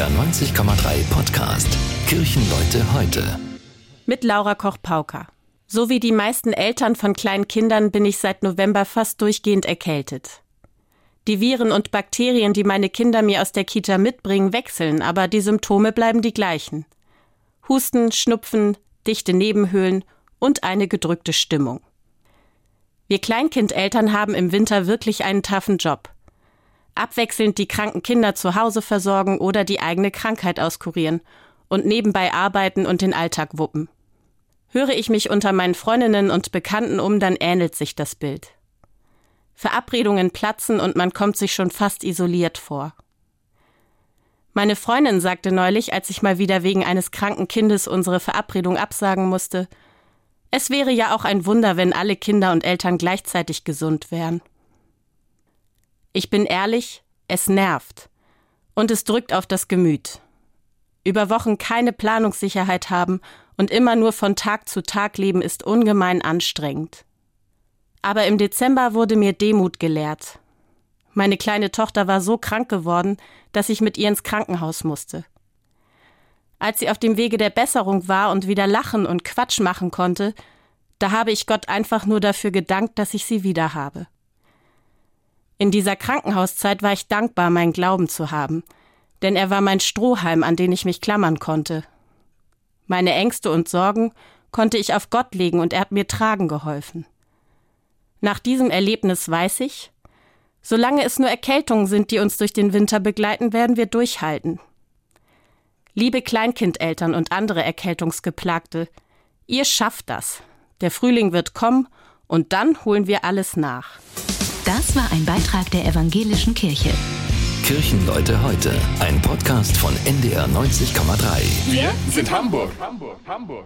NDR 90,3 Podcast. Kirchenleute heute. Mit Laura Koch-Pauker. So wie die meisten Eltern von kleinen Kindern bin ich seit November fast durchgehend erkältet. Die Viren und Bakterien, die meine Kinder mir aus der Kita mitbringen, wechseln, aber die Symptome bleiben die gleichen. Husten, Schnupfen, dichte Nebenhöhlen und eine gedrückte Stimmung. Wir Kleinkindeltern haben im Winter wirklich einen taffen Job abwechselnd die kranken Kinder zu Hause versorgen oder die eigene Krankheit auskurieren und nebenbei arbeiten und den Alltag wuppen. Höre ich mich unter meinen Freundinnen und Bekannten um, dann ähnelt sich das Bild. Verabredungen platzen und man kommt sich schon fast isoliert vor. Meine Freundin sagte neulich, als ich mal wieder wegen eines kranken Kindes unsere Verabredung absagen musste, es wäre ja auch ein Wunder, wenn alle Kinder und Eltern gleichzeitig gesund wären. Ich bin ehrlich, es nervt. Und es drückt auf das Gemüt. Über Wochen keine Planungssicherheit haben und immer nur von Tag zu Tag leben ist ungemein anstrengend. Aber im Dezember wurde mir Demut gelehrt. Meine kleine Tochter war so krank geworden, dass ich mit ihr ins Krankenhaus musste. Als sie auf dem Wege der Besserung war und wieder lachen und Quatsch machen konnte, da habe ich Gott einfach nur dafür gedankt, dass ich sie wieder habe. In dieser Krankenhauszeit war ich dankbar, meinen Glauben zu haben, denn er war mein Strohhalm, an den ich mich klammern konnte. Meine Ängste und Sorgen konnte ich auf Gott legen und er hat mir tragen geholfen. Nach diesem Erlebnis weiß ich, solange es nur Erkältungen sind, die uns durch den Winter begleiten, werden wir durchhalten. Liebe Kleinkindeltern und andere Erkältungsgeplagte, ihr schafft das. Der Frühling wird kommen und dann holen wir alles nach. Das war ein Beitrag der Evangelischen Kirche. Kirchenleute heute, ein Podcast von NDR 90,3. Wir sind Hamburg. Hamburg, Hamburg.